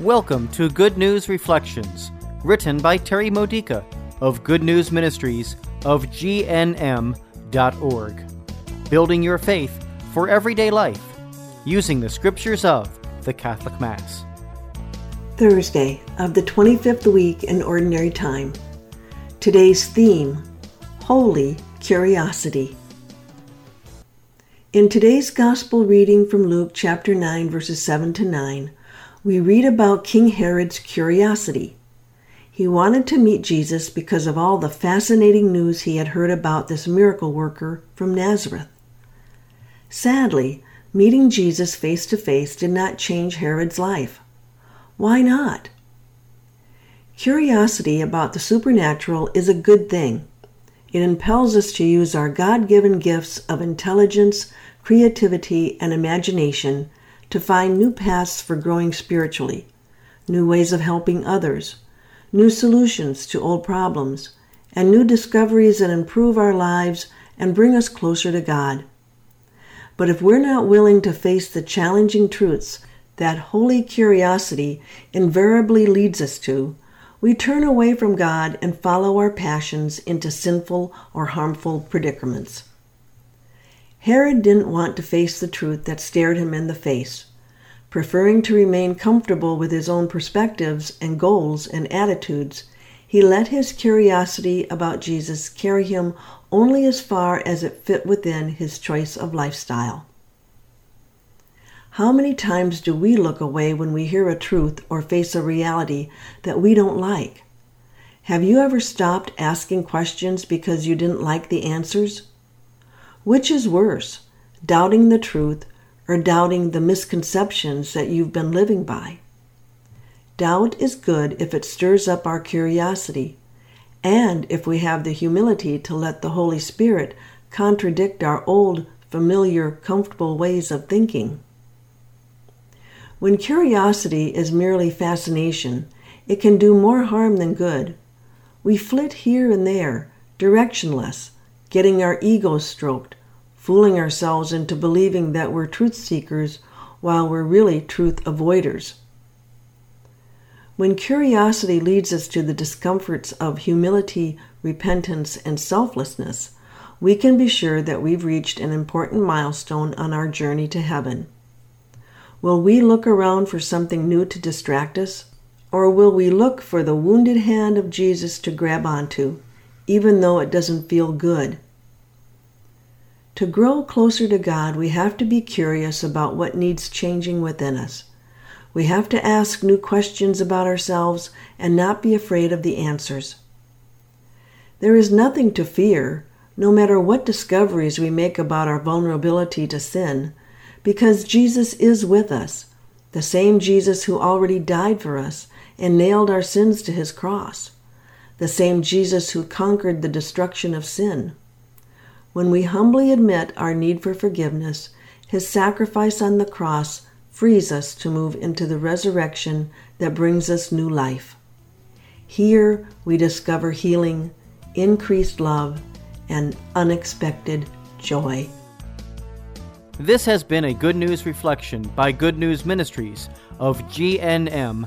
Welcome to Good News Reflections, written by Terry Modica of Good News Ministries of GNM.org. Building your faith for everyday life using the scriptures of the Catholic Mass. Thursday of the 25th week in Ordinary Time. Today's theme Holy Curiosity. In today's Gospel reading from Luke chapter 9, verses 7 to 9, we read about King Herod's curiosity. He wanted to meet Jesus because of all the fascinating news he had heard about this miracle worker from Nazareth. Sadly, meeting Jesus face to face did not change Herod's life. Why not? Curiosity about the supernatural is a good thing. It impels us to use our God given gifts of intelligence, creativity, and imagination to find new paths for growing spiritually, new ways of helping others, new solutions to old problems, and new discoveries that improve our lives and bring us closer to God. But if we're not willing to face the challenging truths that holy curiosity invariably leads us to, we turn away from God and follow our passions into sinful or harmful predicaments. Herod didn't want to face the truth that stared him in the face. Preferring to remain comfortable with his own perspectives and goals and attitudes, he let his curiosity about Jesus carry him only as far as it fit within his choice of lifestyle. How many times do we look away when we hear a truth or face a reality that we don't like? Have you ever stopped asking questions because you didn't like the answers? Which is worse, doubting the truth or doubting the misconceptions that you've been living by? Doubt is good if it stirs up our curiosity, and if we have the humility to let the Holy Spirit contradict our old, familiar, comfortable ways of thinking. When curiosity is merely fascination, it can do more harm than good. We flit here and there, directionless, getting our egos stroked, fooling ourselves into believing that we're truth seekers while we're really truth avoiders. When curiosity leads us to the discomforts of humility, repentance, and selflessness, we can be sure that we've reached an important milestone on our journey to heaven. Will we look around for something new to distract us? Or will we look for the wounded hand of Jesus to grab onto, even though it doesn't feel good? To grow closer to God, we have to be curious about what needs changing within us. We have to ask new questions about ourselves and not be afraid of the answers. There is nothing to fear, no matter what discoveries we make about our vulnerability to sin, because Jesus is with us, the same Jesus who already died for us and nailed our sins to his cross, the same Jesus who conquered the destruction of sin. When we humbly admit our need for forgiveness, his sacrifice on the cross frees us to move into the resurrection that brings us new life. Here we discover healing, increased love, and unexpected joy. This has been a Good News Reflection by Good News Ministries of GNM.org.